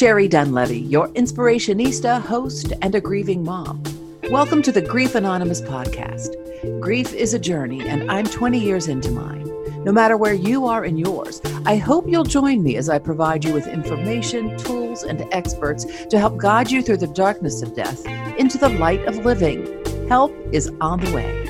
Sherry Dunlevy, your inspirationista, host, and a grieving mom. Welcome to the Grief Anonymous podcast. Grief is a journey, and I'm 20 years into mine. No matter where you are in yours, I hope you'll join me as I provide you with information, tools, and experts to help guide you through the darkness of death into the light of living. Help is on the way.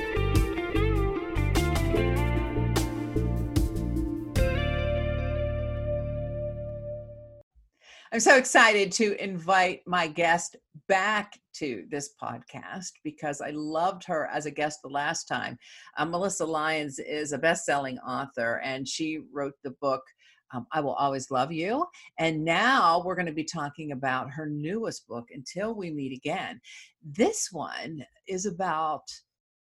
I'm so excited to invite my guest back to this podcast because I loved her as a guest the last time. Uh, Melissa Lyons is a best selling author and she wrote the book. Um, I will always love you. And now we're going to be talking about her newest book, Until We Meet Again. This one is about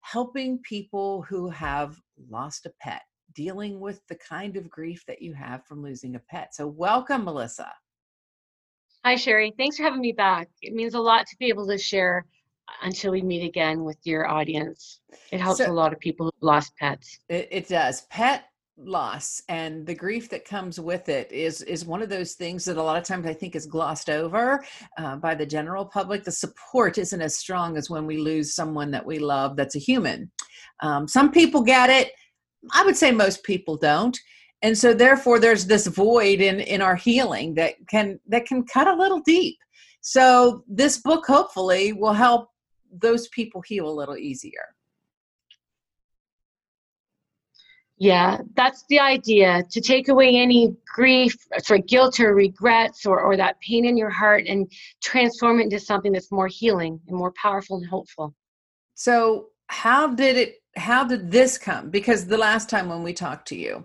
helping people who have lost a pet, dealing with the kind of grief that you have from losing a pet. So, welcome, Melissa. Hi, Sherry. Thanks for having me back. It means a lot to be able to share until we meet again with your audience. It helps so, a lot of people who've lost pets. It, it, does. Pet loss and the grief that comes with it is is one of those things that a lot of times I think is glossed over uh, by the general public. The support isn't as strong as when we lose someone that we love that's a human. Um, some people get it. I would say most people don't and so therefore there's this void in in our healing that can that can cut a little deep. So this book hopefully will help those people heal a little easier. Yeah that's the idea to take away any grief sorry guilt or regrets or, or that pain in your heart and transform it into something that's more healing and more powerful and hopeful. So how did it how did this come? Because the last time when we talked to you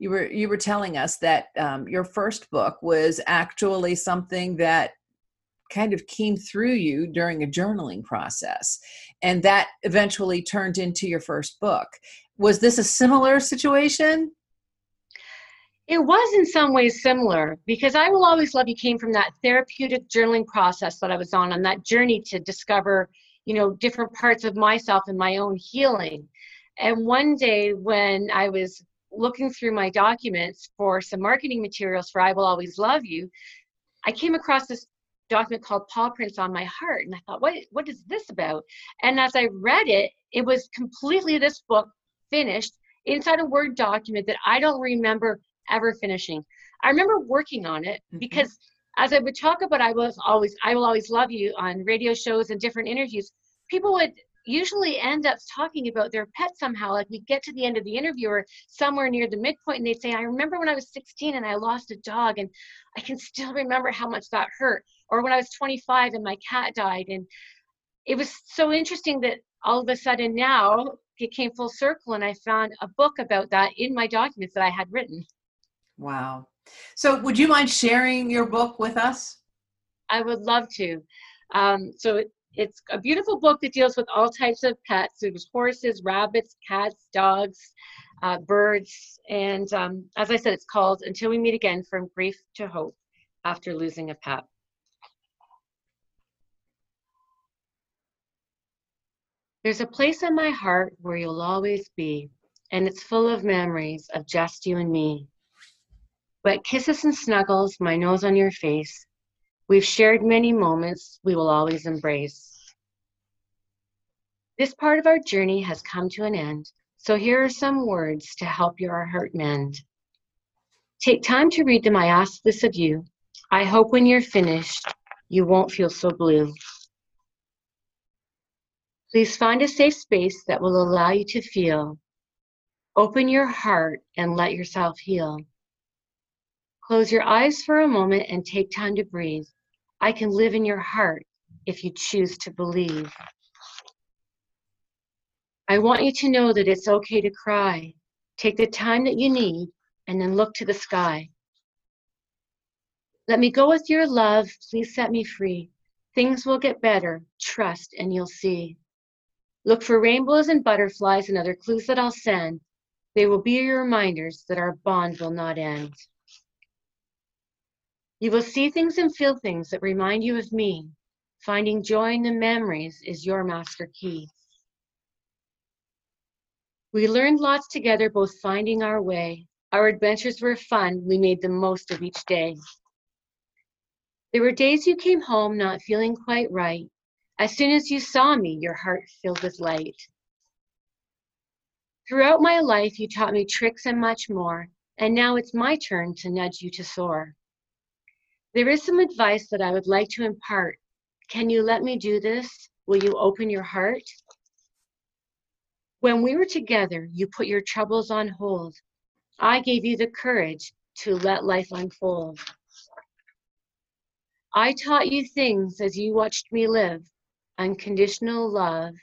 you were you were telling us that um, your first book was actually something that kind of came through you during a journaling process and that eventually turned into your first book. Was this a similar situation? It was in some ways similar because I Will Always Love You came from that therapeutic journaling process that I was on, on that journey to discover you know different parts of myself and my own healing and one day when i was looking through my documents for some marketing materials for i will always love you i came across this document called paw prints on my heart and i thought what what is this about and as i read it it was completely this book finished inside a word document that i don't remember ever finishing i remember working on it mm-hmm. because as I would talk about I was always I will always love you on radio shows and different interviews, people would usually end up talking about their pet somehow. Like we get to the end of the interview or somewhere near the midpoint and they'd say, I remember when I was 16 and I lost a dog and I can still remember how much that hurt. Or when I was 25 and my cat died. And it was so interesting that all of a sudden now it came full circle and I found a book about that in my documents that I had written. Wow. So, would you mind sharing your book with us? I would love to. Um, so, it's a beautiful book that deals with all types of pets. There's horses, rabbits, cats, dogs, uh, birds, and um, as I said, it's called "Until We Meet Again: From Grief to Hope After Losing a Pet." There's a place in my heart where you'll always be, and it's full of memories of just you and me. Wet kisses and snuggles, my nose on your face. We've shared many moments we will always embrace. This part of our journey has come to an end, so here are some words to help your heart mend. Take time to read them. I ask this of you. I hope when you're finished, you won't feel so blue. Please find a safe space that will allow you to feel. Open your heart and let yourself heal. Close your eyes for a moment and take time to breathe. I can live in your heart if you choose to believe. I want you to know that it's okay to cry. Take the time that you need and then look to the sky. Let me go with your love. Please set me free. Things will get better. Trust and you'll see. Look for rainbows and butterflies and other clues that I'll send. They will be your reminders that our bond will not end. You will see things and feel things that remind you of me. Finding joy in the memories is your master key. We learned lots together, both finding our way. Our adventures were fun. We made the most of each day. There were days you came home not feeling quite right. As soon as you saw me, your heart filled with light. Throughout my life, you taught me tricks and much more, and now it's my turn to nudge you to soar. There is some advice that I would like to impart. Can you let me do this? Will you open your heart? When we were together, you put your troubles on hold. I gave you the courage to let life unfold. I taught you things as you watched me live unconditional love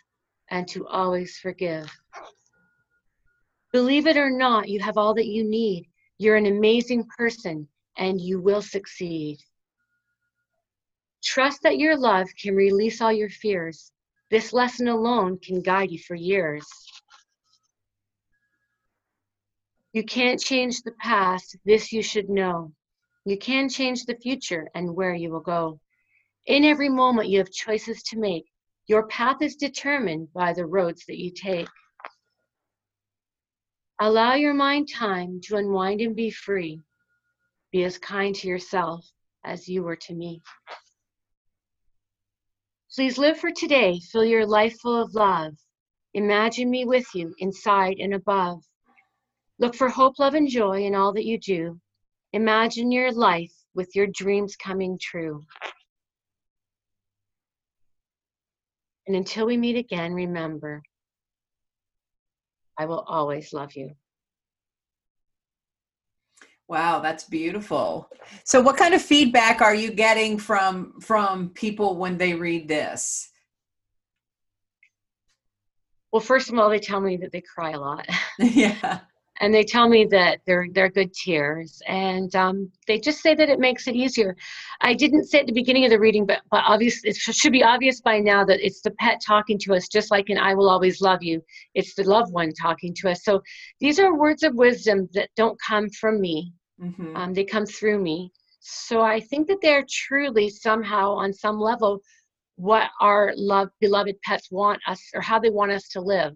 and to always forgive. Believe it or not, you have all that you need. You're an amazing person and you will succeed. Trust that your love can release all your fears. This lesson alone can guide you for years. You can't change the past, this you should know. You can change the future and where you will go. In every moment, you have choices to make. Your path is determined by the roads that you take. Allow your mind time to unwind and be free. Be as kind to yourself as you were to me. Please live for today. Fill your life full of love. Imagine me with you inside and above. Look for hope, love, and joy in all that you do. Imagine your life with your dreams coming true. And until we meet again, remember, I will always love you. Wow, that's beautiful. So what kind of feedback are you getting from from people when they read this? Well, first of all, they tell me that they cry a lot. yeah and they tell me that they're they're good tears and um, they just say that it makes it easier i didn't say at the beginning of the reading but but obviously it should be obvious by now that it's the pet talking to us just like in i will always love you it's the loved one talking to us so these are words of wisdom that don't come from me mm-hmm. um, they come through me so i think that they're truly somehow on some level what our love beloved pets want us or how they want us to live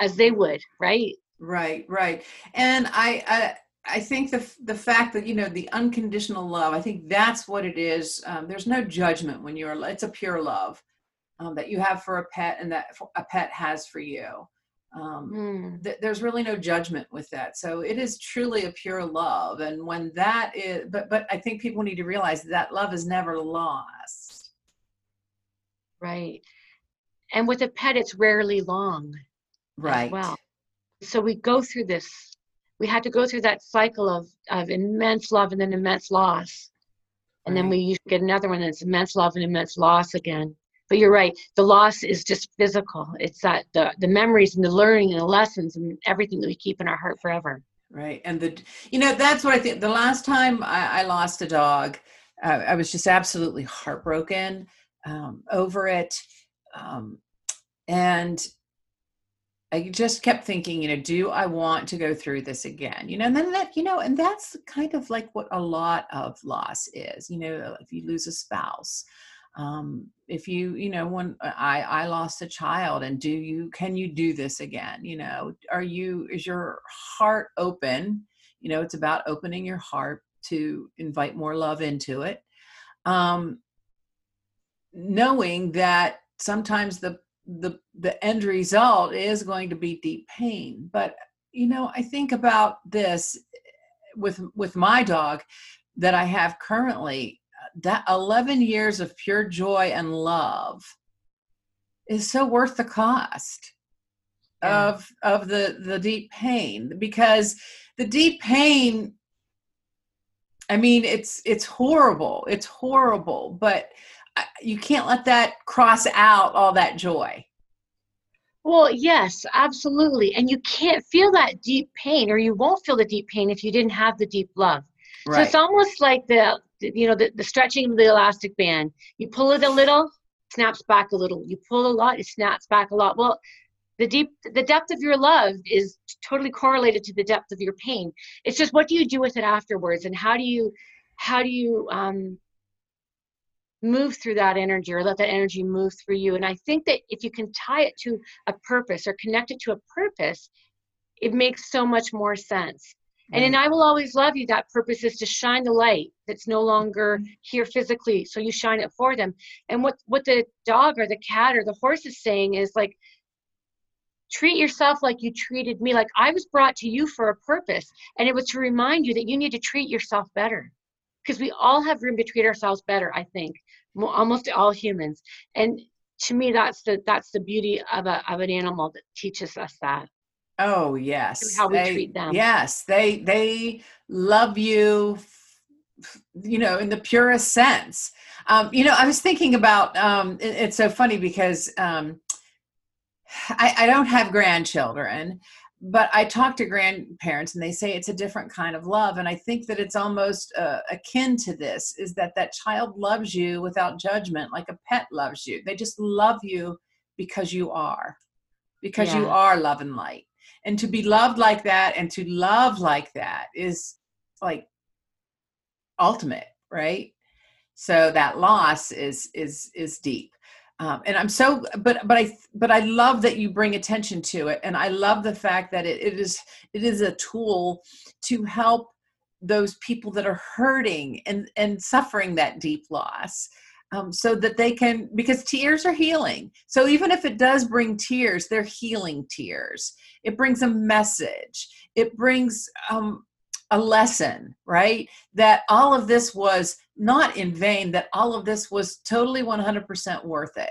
as they would right Right, right. And I, I I think the the fact that you know the unconditional love, I think that's what it is. Um, there's no judgment when you're. It's a pure love um, that you have for a pet, and that a pet has for you. Um, mm. th- there's really no judgment with that. So it is truly a pure love, and when that is, but but I think people need to realize that love is never lost. Right, and with a pet, it's rarely long. Right. Well so we go through this we had to go through that cycle of, of immense love and then immense loss and then we get another one that's immense love and immense loss again but you're right the loss is just physical it's that the, the memories and the learning and the lessons and everything that we keep in our heart forever right and the you know that's what i think the last time i, I lost a dog uh, i was just absolutely heartbroken um, over it um, and I just kept thinking, you know, do I want to go through this again? You know, and then that, you know, and that's kind of like what a lot of loss is. You know, if you lose a spouse, um, if you, you know, when I I lost a child, and do you can you do this again? You know, are you is your heart open? You know, it's about opening your heart to invite more love into it. Um, knowing that sometimes the the the end result is going to be deep pain but you know i think about this with with my dog that i have currently that 11 years of pure joy and love is so worth the cost yeah. of of the the deep pain because the deep pain i mean it's it's horrible it's horrible but you can't let that cross out all that joy. Well, yes, absolutely. And you can't feel that deep pain, or you won't feel the deep pain if you didn't have the deep love. Right. So it's almost like the, you know, the, the stretching of the elastic band. You pull it a little, snaps back a little. You pull a lot, it snaps back a lot. Well, the deep, the depth of your love is totally correlated to the depth of your pain. It's just what do you do with it afterwards, and how do you, how do you um, move through that energy or let that energy move through you. And I think that if you can tie it to a purpose or connect it to a purpose, it makes so much more sense. And in I Will Always Love You, that purpose is to shine the light that's no longer mm-hmm. here physically. So you shine it for them. And what, what the dog or the cat or the horse is saying is like, treat yourself like you treated me. Like I was brought to you for a purpose. And it was to remind you that you need to treat yourself better. Because we all have room to treat ourselves better, I think. Almost all humans. And to me, that's the that's the beauty of a of an animal that teaches us that. Oh yes, how we they, treat them. Yes, they they love you, you know, in the purest sense. Um, you know, I was thinking about. Um, it, it's so funny because um, I, I don't have grandchildren, but I talk to grandparents and they say it's a different kind of love. And I think that it's almost uh, akin to this: is that that child loves you without judgment, like a pet loves you. They just love you because you are, because yeah. you are love and light and to be loved like that and to love like that is like ultimate right? So that loss is is is deep. Um, and i'm so but but i but i love that you bring attention to it. And i love the fact that it, it is it is a tool to help those people that are hurting and and suffering that deep loss um, so that they can because tears are healing. So even if it does bring tears they're healing tears. It brings a message. It brings um, a lesson right? That all of this was not in vain that all of this was totally 100% worth it.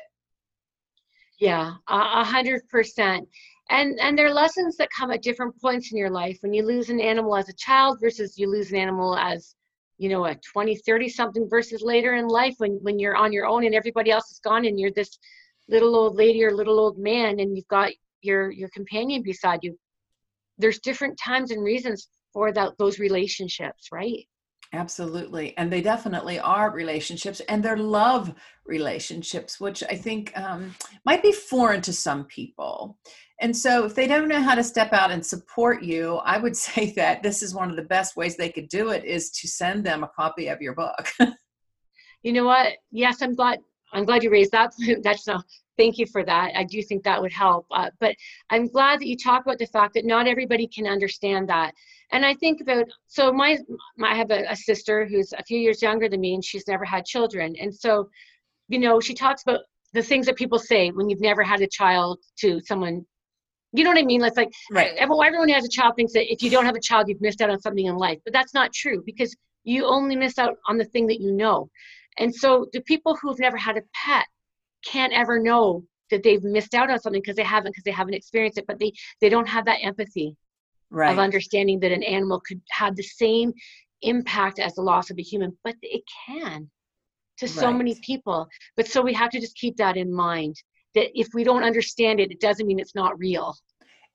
Yeah a hundred percent. And and there are lessons that come at different points in your life. When you lose an animal as a child versus you lose an animal as you know a 20 30 something versus later in life when when you're on your own and everybody else is gone and you're this little old lady or little old man and you've got your your companion beside you. There's different times and reasons for that those relationships right? Absolutely. And they definitely are relationships and they're love relationships which i think um, might be foreign to some people and so, if they don't know how to step out and support you, I would say that this is one of the best ways they could do it is to send them a copy of your book. you know what? Yes, I'm glad. I'm glad you raised that. That's no. Thank you for that. I do think that would help. Uh, but I'm glad that you talk about the fact that not everybody can understand that. And I think about so my, my I have a, a sister who's a few years younger than me, and she's never had children. And so, you know, she talks about the things that people say when you've never had a child to someone you know what I mean? It's like right. Eh, everyone who has a child thinks that if you don't have a child, you've missed out on something in life. But that's not true because you only miss out on the thing that you know. And so the people who've never had a pet can't ever know that they've missed out on something because they haven't because they haven't experienced it, but they they don't have that empathy right. of understanding that an animal could have the same impact as the loss of a human, but it can to right. so many people. But so we have to just keep that in mind that if we don't understand it, it doesn't mean it's not real.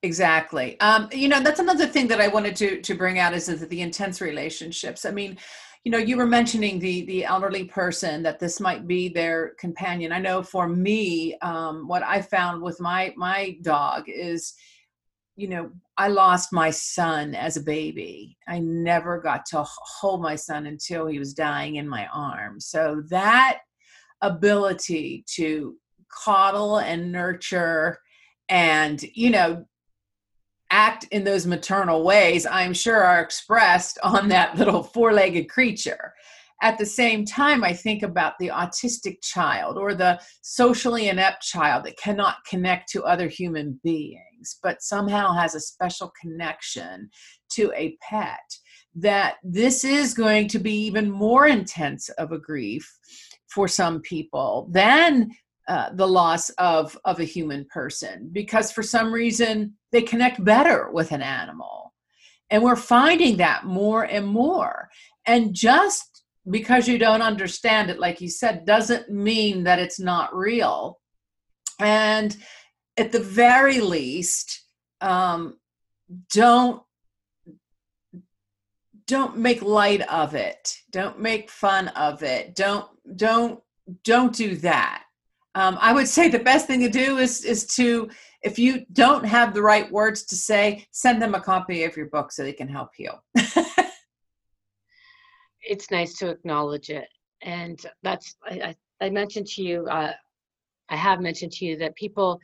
Exactly. Um, you know, that's another thing that I wanted to to bring out is that the intense relationships. I mean, you know, you were mentioning the the elderly person that this might be their companion. I know for me, um, what I found with my my dog is, you know, I lost my son as a baby. I never got to hold my son until he was dying in my arms. So that ability to coddle and nurture and you know act in those maternal ways i'm sure are expressed on that little four-legged creature. At the same time i think about the autistic child or the socially inept child that cannot connect to other human beings but somehow has a special connection to a pet that this is going to be even more intense of a grief for some people than uh, the loss of of a human person because for some reason they connect better with an animal. And we're finding that more and more. And just because you don't understand it like you said doesn't mean that it's not real. And at the very least um, don't don't make light of it. Don't make fun of it. Don't don't don't do that um, I would say the best thing to do is is to if you don't have the right words to say, send them a copy of your book so they can help heal. it's nice to acknowledge it, and that's I, I, I mentioned to you. Uh, I have mentioned to you that people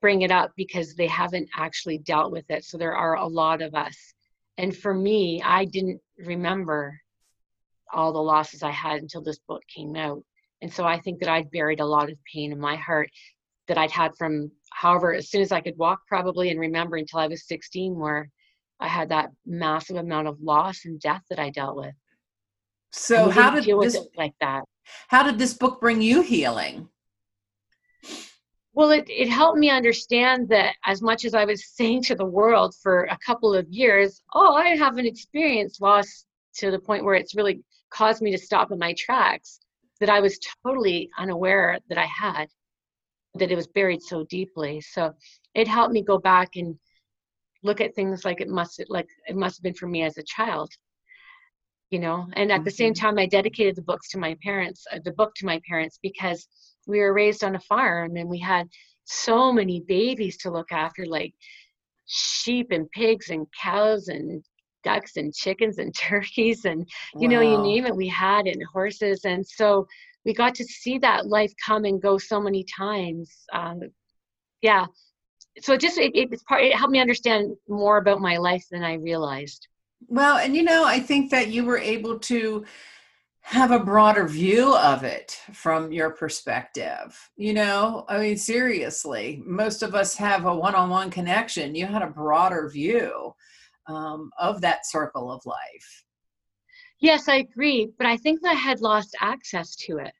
bring it up because they haven't actually dealt with it. So there are a lot of us And for me, I didn't remember all the losses I had until this book came out. And so I think that I'd buried a lot of pain in my heart that I'd had from however, as soon as I could walk, probably, and remember until I was 16, where I had that massive amount of loss and death that I dealt with. So, how did deal this, with it like that? How did this book bring you healing? Well, it, it helped me understand that as much as I was saying to the world for a couple of years, oh, I haven't experienced loss to the point where it's really caused me to stop in my tracks, that I was totally unaware that I had, that it was buried so deeply. So it helped me go back and look at things like it must like it must have been for me as a child you know and at the same mm-hmm. time i dedicated the books to my parents uh, the book to my parents because we were raised on a farm and we had so many babies to look after like sheep and pigs and cows and ducks and chickens and turkeys and you wow. know you name it we had it and horses and so we got to see that life come and go so many times um, yeah. So it just it, it's part it helped me understand more about my life than i realized. Well and you know i think that you were able to have a broader view of it from your perspective you know? I mean seriously most of us have a one-on-one connection. You had a broader view um, of that circle of life. Yes i agree but i think that i had lost access to it.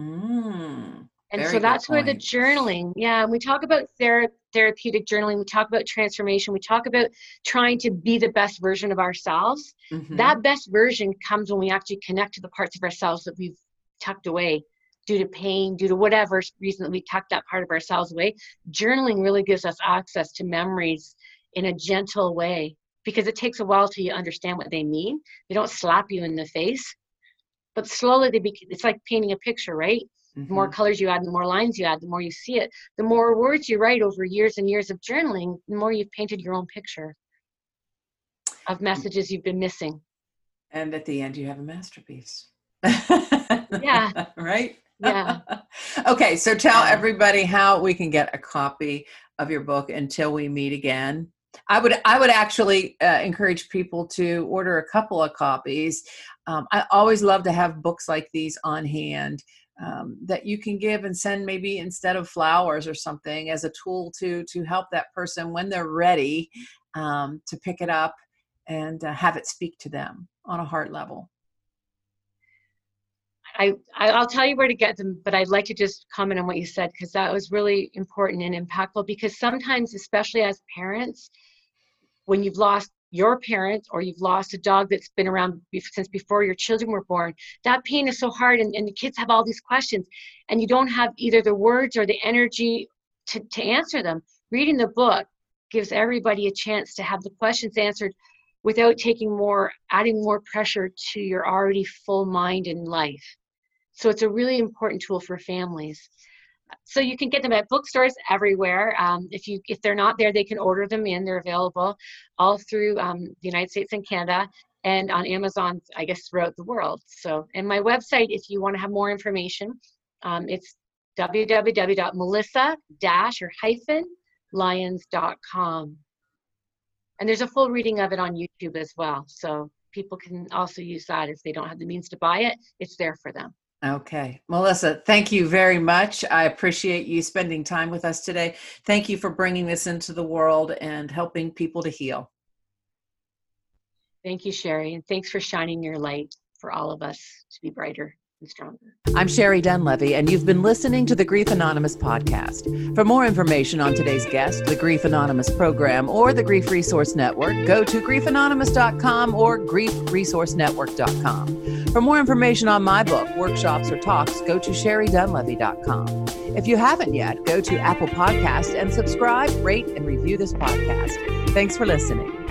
Mm, and so that's where the journaling yeah we talk about ther- therapeutic journaling we talk about transformation we talk about trying to be the best version of ourselves. Mm-hmm. that best version comes when we actually connect to the parts of ourselves that we've tucked away due to pain due to whatever reason that we tucked that part of ourselves away. Journaling really gives us access to memories in a gentle way because it takes a while till you understand what they mean they don't slap you in the face but slowly they be it's like painting a picture right Mm-hmm. The more mm-hmm. colors you add, the more lines you add, the more you see it. The more words you write over years and years of journaling, the more you've painted your own picture of messages you've been missing. And at the end, you have a masterpiece. yeah. right? Yeah. okay, so tell everybody how we can get a copy of your book until we meet again. I would I would actually uh, encourage people to order a couple of copies. Um, I always love to have books like these on hand um, that you can give and send maybe instead of flowers or something as a tool to to help that person when they're ready um, to pick it up and uh, have it speak to them on a heart level I, I'll tell you where to get them, but I'd like to just comment on what you said because that was really important and impactful. Because sometimes, especially as parents, when you've lost your parent or you've lost a dog that's been around since before your children were born that pain is so hard and, and the kids have all these questions and you don't have either the words or the energy to, to answer them reading the book gives everybody a chance to have the questions answered without taking more adding more pressure to your already full mind and life so it's a really important tool for families so you can get them at bookstores everywhere. Um, if you if they're not there, they can order them in. They're available all through um, the United States and Canada, and on Amazon, I guess throughout the world. So, and my website, if you want to have more information, um, it's www.melissa dash or hyphen lyons.com. And there's a full reading of it on YouTube as well. So people can also use that if they don't have the means to buy it. It's there for them. Okay. Melissa, thank you very much. I appreciate you spending time with us today. Thank you for bringing this into the world and helping people to heal. Thank you, Sherry. And thanks for shining your light for all of us to be brighter and stronger. I'm Sherry Dunlevy, and you've been listening to the Grief Anonymous podcast. For more information on today's guest, the Grief Anonymous program, or the Grief Resource Network, go to griefanonymous.com or griefresourcenetwork.com. For more information on my book, workshops, or talks, go to sherrydunlevy.com. If you haven't yet, go to Apple Podcast and subscribe, rate, and review this podcast. Thanks for listening.